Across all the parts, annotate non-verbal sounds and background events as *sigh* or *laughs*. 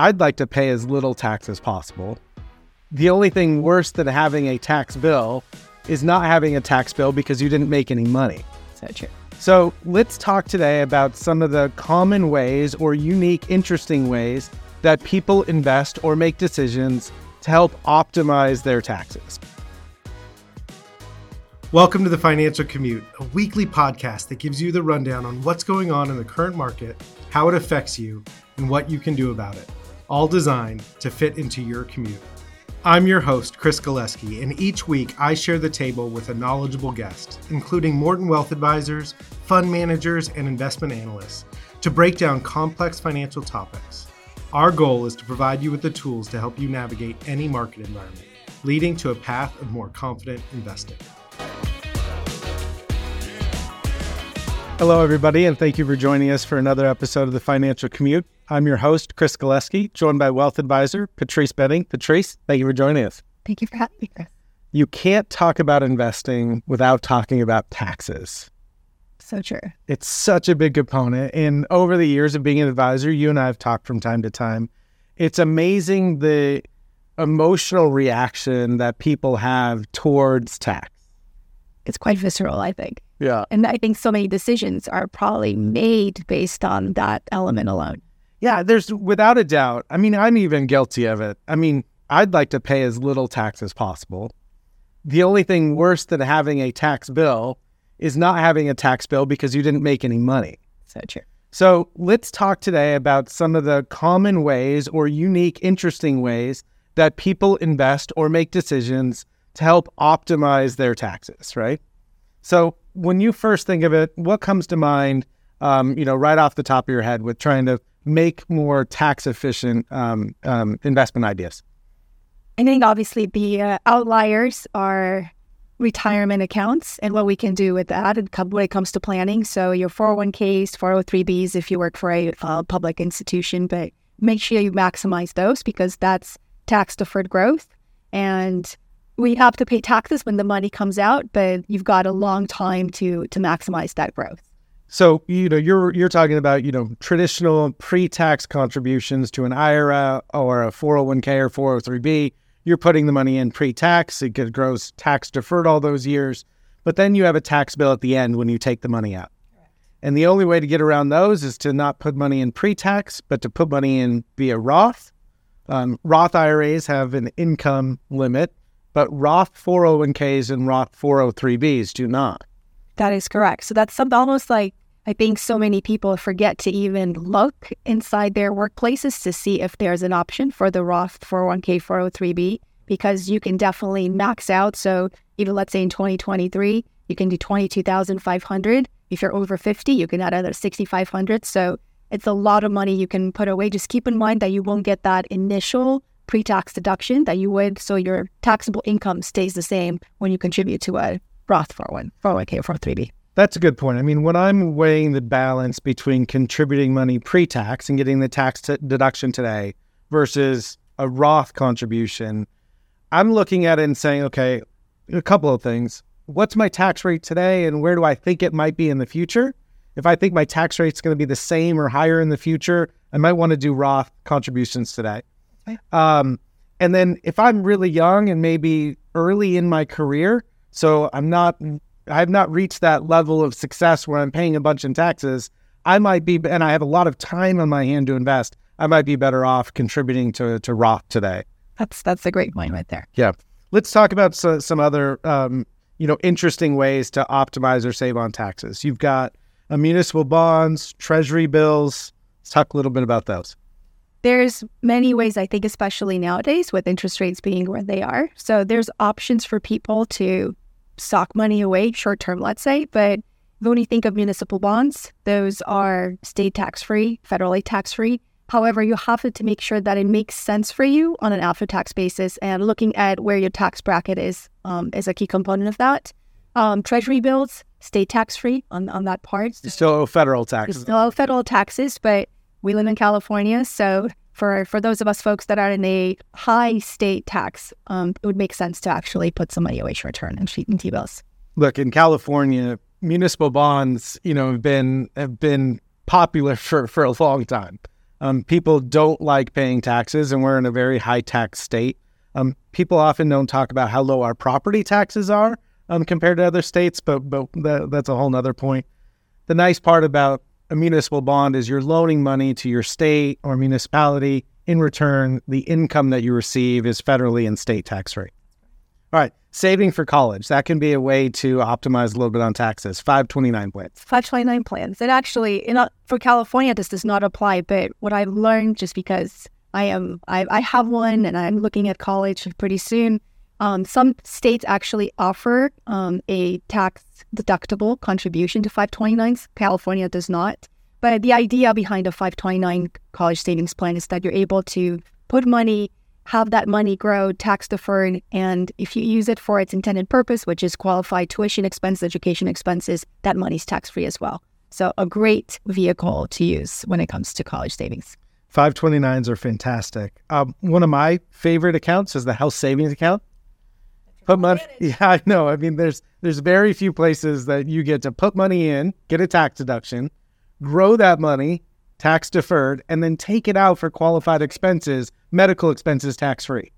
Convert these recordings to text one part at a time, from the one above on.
I'd like to pay as little tax as possible. The only thing worse than having a tax bill is not having a tax bill because you didn't make any money. So true. So let's talk today about some of the common ways or unique, interesting ways that people invest or make decisions to help optimize their taxes. Welcome to the Financial Commute, a weekly podcast that gives you the rundown on what's going on in the current market, how it affects you, and what you can do about it, all designed to fit into your commute. I'm your host, Chris Galeski, and each week I share the table with a knowledgeable guest, including Morton Wealth Advisors, fund managers, and investment analysts, to break down complex financial topics. Our goal is to provide you with the tools to help you navigate any market environment, leading to a path of more confident investing. Hello, everybody, and thank you for joining us for another episode of the Financial Commute. I'm your host, Chris Galeski, joined by wealth advisor Patrice Bening. Patrice, thank you for joining us. Thank you for having me, Chris. You can't talk about investing without talking about taxes. So true. It's such a big component. And over the years of being an advisor, you and I have talked from time to time. It's amazing the emotional reaction that people have towards tax. It's quite visceral, I think. Yeah. And I think so many decisions are probably made based on that element alone. Yeah, there's without a doubt. I mean, I'm even guilty of it. I mean, I'd like to pay as little tax as possible. The only thing worse than having a tax bill is not having a tax bill because you didn't make any money. So true. So let's talk today about some of the common ways or unique, interesting ways that people invest or make decisions to help optimize their taxes, right? So when you first think of it, what comes to mind, um, you know, right off the top of your head with trying to make more tax efficient um, um, investment ideas? I think obviously the uh, outliers are retirement accounts and what we can do with that when it comes to planning. So your 401ks, 403bs, if you work for a uh, public institution, but make sure you maximize those because that's tax deferred growth. And we have to pay taxes when the money comes out, but you've got a long time to to maximize that growth. So you know you're you're talking about you know traditional pre-tax contributions to an IRA or a 401k or 403b. You're putting the money in pre-tax; it grows tax deferred all those years, but then you have a tax bill at the end when you take the money out. And the only way to get around those is to not put money in pre-tax, but to put money in via Roth. Um, Roth IRAs have an income limit but Roth 401ks and Roth 403bs do not. That is correct. So that's some, almost like I think so many people forget to even look inside their workplaces to see if there's an option for the Roth 401k 403b because you can definitely max out. So even let's say in 2023, you can do 22,500. If you're over 50, you can add another 6,500. So it's a lot of money you can put away. Just keep in mind that you won't get that initial pre-tax deduction that you would, so your taxable income stays the same when you contribute to a Roth 401, 401k or 403b. That's a good point. I mean, when I'm weighing the balance between contributing money pre-tax and getting the tax t- deduction today versus a Roth contribution, I'm looking at it and saying, okay, a couple of things. What's my tax rate today and where do I think it might be in the future? If I think my tax rate is going to be the same or higher in the future, I might want to do Roth contributions today. Um, and then if I'm really young and maybe early in my career, so I'm not, I have not reached that level of success where I'm paying a bunch in taxes. I might be, and I have a lot of time on my hand to invest. I might be better off contributing to to Roth today. That's that's a great point right there. Yeah, let's talk about so, some other um, you know interesting ways to optimize or save on taxes. You've got municipal bonds, treasury bills. Let's talk a little bit about those there's many ways I think, especially nowadays with interest rates being where they are. So there's options for people to sock money away short term, let's say. But when you think of municipal bonds, those are state tax free, federally tax free. However, you have to make sure that it makes sense for you on an after tax basis, and looking at where your tax bracket is um, is a key component of that. Um, treasury bills, state tax free on, on that part. Still federal taxes. Still federal taxes, but we live in California, so for for those of us folks that are in a high state tax, um, it would make sense to actually put some money away short term and sheet and T bills. Look, in California, municipal bonds, you know, have been have been popular *laughs* for for a long time. Um, people don't like paying taxes, and we're in a very high tax state. Um, people often don't talk about how low our property taxes are um, compared to other states, but but that, that's a whole nother point. The nice part about a municipal bond is you're loaning money to your state or municipality. In return, the income that you receive is federally and state tax free. All right, saving for college. That can be a way to optimize a little bit on taxes. 529 plans. 529 plans. And actually, in for California, this does not apply. But what I've learned, just because I am, I, I have one and I'm looking at college pretty soon. Um, some states actually offer um, a tax deductible contribution to 529s. California does not. But the idea behind a 529 college savings plan is that you're able to put money have that money grow tax deferred. And if you use it for its intended purpose, which is qualified tuition expense, education expenses, that money's tax free as well. So, a great vehicle to use when it comes to college savings. 529s are fantastic. Um, one of my favorite accounts is the health savings account. Put money. Yeah, *laughs* I know. I mean, there's there's very few places that you get to put money in, get a tax deduction, grow that money, tax deferred, and then take it out for qualified expenses, medical expenses tax free.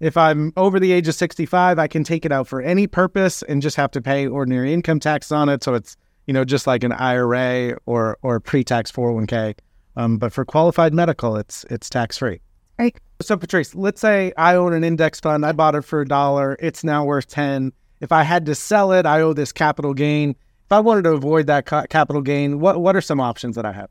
If I'm over the age of 65, I can take it out for any purpose and just have to pay ordinary income tax on it. So it's, you know, just like an IRA or or pre-tax 401k. Um, but for qualified medical, it's it's tax free. Right. So Patrice, let's say I own an index fund. I bought it for a dollar. It's now worth 10. If I had to sell it, I owe this capital gain. If I wanted to avoid that ca- capital gain, what what are some options that I have?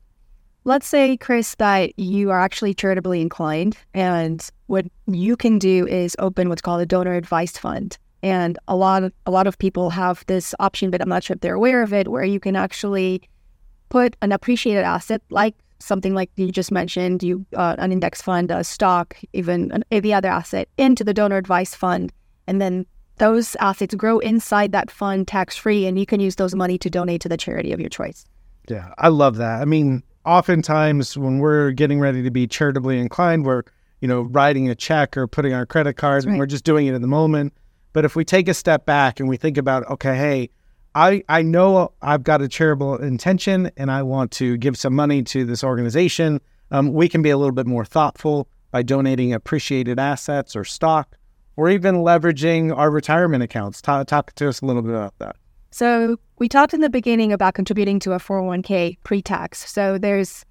Let's say, Chris, that you are actually charitably inclined, and what you can do is open what's called a donor advised fund. And a lot of a lot of people have this option, but I'm not sure if they're aware of it, where you can actually put an appreciated asset like something like you just mentioned, you uh, an index fund, a stock, even an, any other asset into the donor advised fund, and then those assets grow inside that fund tax free, and you can use those money to donate to the charity of your choice. Yeah, I love that. I mean, oftentimes when we're getting ready to be charitably inclined, we're, you know, writing a check or putting our credit cards, right. and we're just doing it in the moment. But if we take a step back and we think about, okay, hey, I, I know I've got a charitable intention and I want to give some money to this organization, um, we can be a little bit more thoughtful by donating appreciated assets or stock or even leveraging our retirement accounts. Talk, talk to us a little bit about that. So we talked in the beginning about contributing to a 401k pre-tax. So there's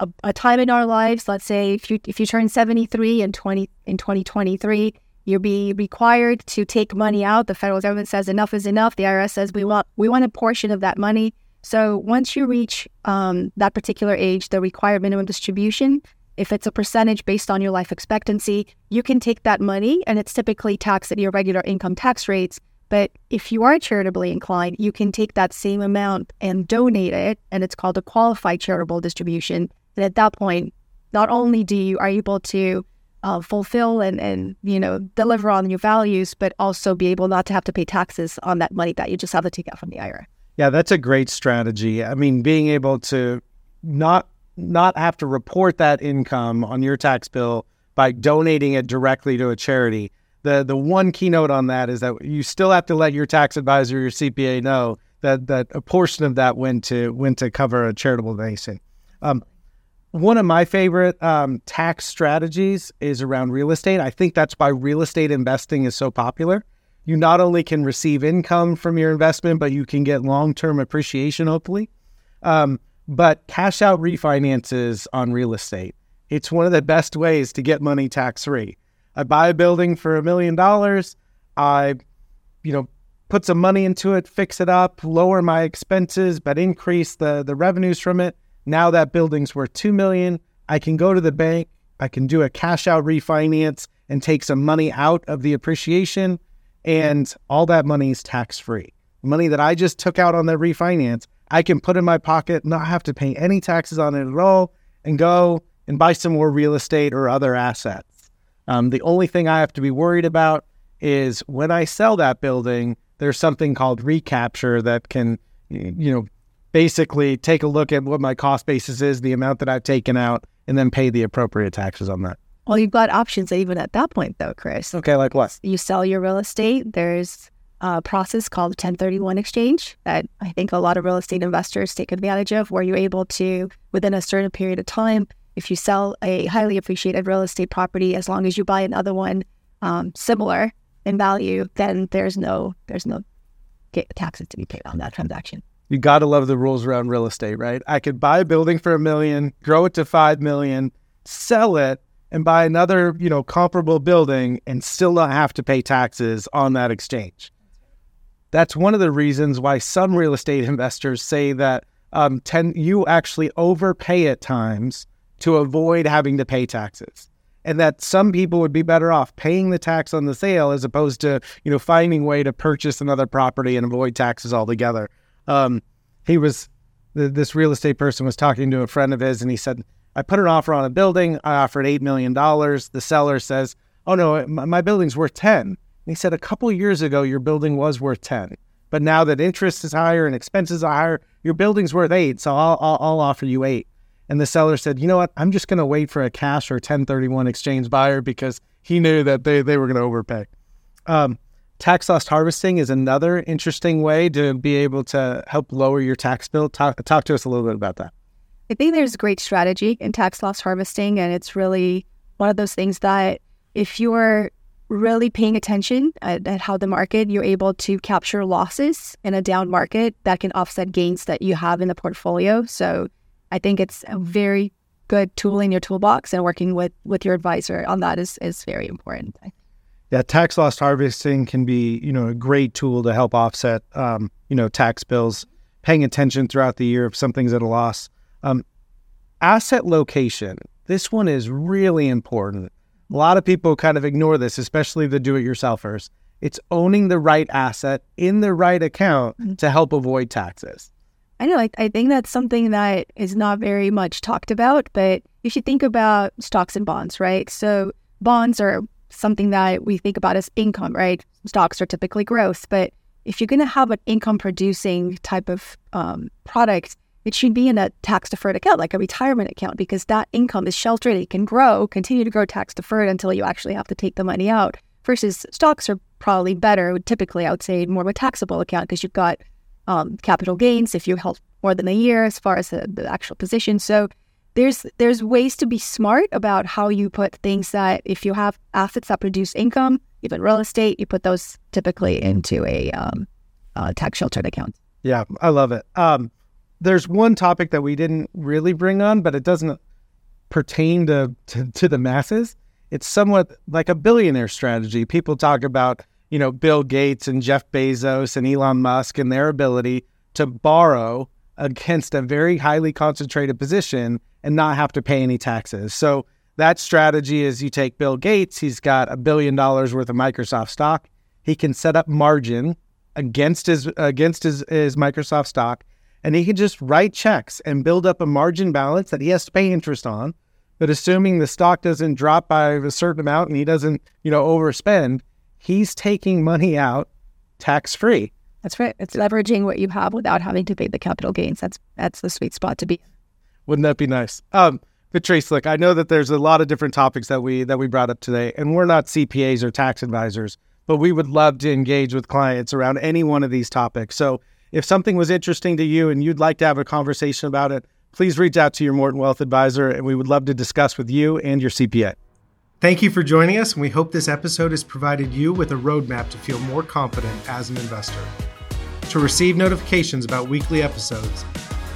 a, a, time in our lives, let's say if you if you turn 73 in 20 in 2023, you'll be required to take money out. The federal government says enough is enough. The IRS says we want we want a portion of that money. So once you reach um, that particular age, the required minimum distribution, if it's a percentage based on your life expectancy, you can take that money and it's typically taxed at your regular income tax rates. But if you are charitably inclined, you can take that same amount and donate it, and it's called a qualified charitable distribution. And at that point, not only do you are able to uh, fulfill and, and you know deliver on your values, but also be able not to have to pay taxes on that money that you just have to take out from the IRA. Yeah, that's a great strategy. I mean, being able to not not have to report that income on your tax bill by donating it directly to a charity the the one keynote on that is that you still have to let your tax advisor, your CPA, know that that a portion of that went to went to cover a charitable donation. Um, one of my favorite um, tax strategies is around real estate. I think that's why real estate investing is so popular. You not only can receive income from your investment, but you can get long term appreciation, hopefully. Um, but cash out refinances on real estate. It's one of the best ways to get money tax free. I buy a building for a million dollars. I, you know, put some money into it, fix it up, lower my expenses, but increase the the revenues from it. Now that building's worth two million. I can go to the bank. I can do a cash out refinance and take some money out of the appreciation, and all that money is tax free. Money that I just took out on the refinance, I can put in my pocket, not have to pay any taxes on it at all, and go and buy some more real estate or other assets. Um, the only thing I have to be worried about is when I sell that building, there's something called recapture that can, you know, basically take a look at what my cost basis is, the amount that I've taken out, and then pay the appropriate taxes on that. Well, you've got options even at that point, though, Chris. Okay, like what? You sell your real estate. There's a process called 1031 exchange that I think a lot of real estate investors take advantage of, where you're able to, within a certain period of time, if you sell a highly appreciated real estate property, as long as you buy another one um, similar in value, then there's no there's no taxes to be paid on that transaction. You got to love the rules around real estate, right? I could buy a building for a million, grow it to 5 million, sell it and buy another, you know, comparable building and still not have to pay taxes on that exchange. That's one of the reasons why some real estate *laughs* investors say that um, ten, you actually overpay at times to avoid having to pay taxes and that some people would be better off paying the tax on the sale as opposed to you know finding a way to purchase another property and avoid taxes altogether. Um, he was this real estate person was talking to a friend of his, and he said, "I put an offer on a building. I offered eight million dollars. The seller says, "Oh no, my building's worth 10. And he said, "A couple years ago, your building was worth 10, but now that interest is higher and expenses are higher, your building's worth eight. So I'll, I'll, I'll offer you eight. And the seller said, you know what? I'm just going to wait for a cash or 1031 exchange buyer because he knew that they, they were going to overpay. Um, tax loss harvesting is another interesting way to be able to help lower your tax bill. Talk, talk to us a little bit about that. I think there's a great strategy in tax loss harvesting, and it's really one of those things that if you're really paying attention at, at, how the market you're able to capture losses in a down market that can offset gains that you have in the portfolio so I think it's a very good tool in your toolbox, and working with with your advisor on that is is very important. Yeah, tax loss harvesting can be you know a great tool to help offset um, you know tax bills. Paying attention throughout the year if something's at a loss. Um, asset location. This one is really important. A lot of people kind of ignore this, especially the do-it-yourselfers. It's owning the right asset in the right account mm-hmm. to help avoid taxes. I know. I, I think that's something that is not very much talked about, but you should think about stocks and bonds, right? So bonds are something that we think about as income, right? Stocks are typically growth, but if you're going to have an income producing type of um, product, it should be in a tax deferred account, like a retirement account, because that income is sheltered. It can grow, continue to grow tax deferred until you actually have to take the money out. Versus stocks are probably better. Typically, I would say more of a taxable account because you've got um, capital gains if you held more than a year as far as the, the actual position. So there's there's ways to be smart about how you put things that if you have assets that produce income, even real estate, you put those typically into a, um, a tax sheltered account. Yeah, I love it. Um, there's one topic that we didn't really bring on, but it doesn't pertain to, to, to the masses. It's somewhat like a billionaire strategy. People talk about you know, Bill Gates and Jeff Bezos and Elon Musk and their ability to borrow against a very highly concentrated position and not have to pay any taxes. So that strategy is you take Bill Gates, he's got a billion dollars worth of Microsoft stock. He can set up margin against his against his, his Microsoft stock and he can just write checks and build up a margin balance that he has to pay interest on. But assuming the stock doesn't drop by a certain amount and he doesn't, you know, overspend, he's taking money out tax free. That's right. It's leveraging what you have without having to pay the capital gains. That's that's the sweet spot to be. Wouldn't that be nice? Um, Patrice, look, I know that there's a lot of different topics that we that we brought up today, and we're not CPAs or tax advisors, but we would love to engage with clients around any one of these topics. So if something was interesting to you and you'd like to have a conversation about it, please reach out to your Morton Wealth advisor, and we would love to discuss with you and your CPA. Thank you for joining us, and we hope this episode has provided you with a roadmap to feel more confident as an investor. To receive notifications about weekly episodes,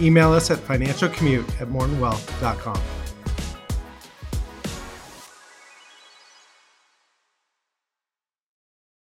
email us at financialcommute at mortonwealth.com.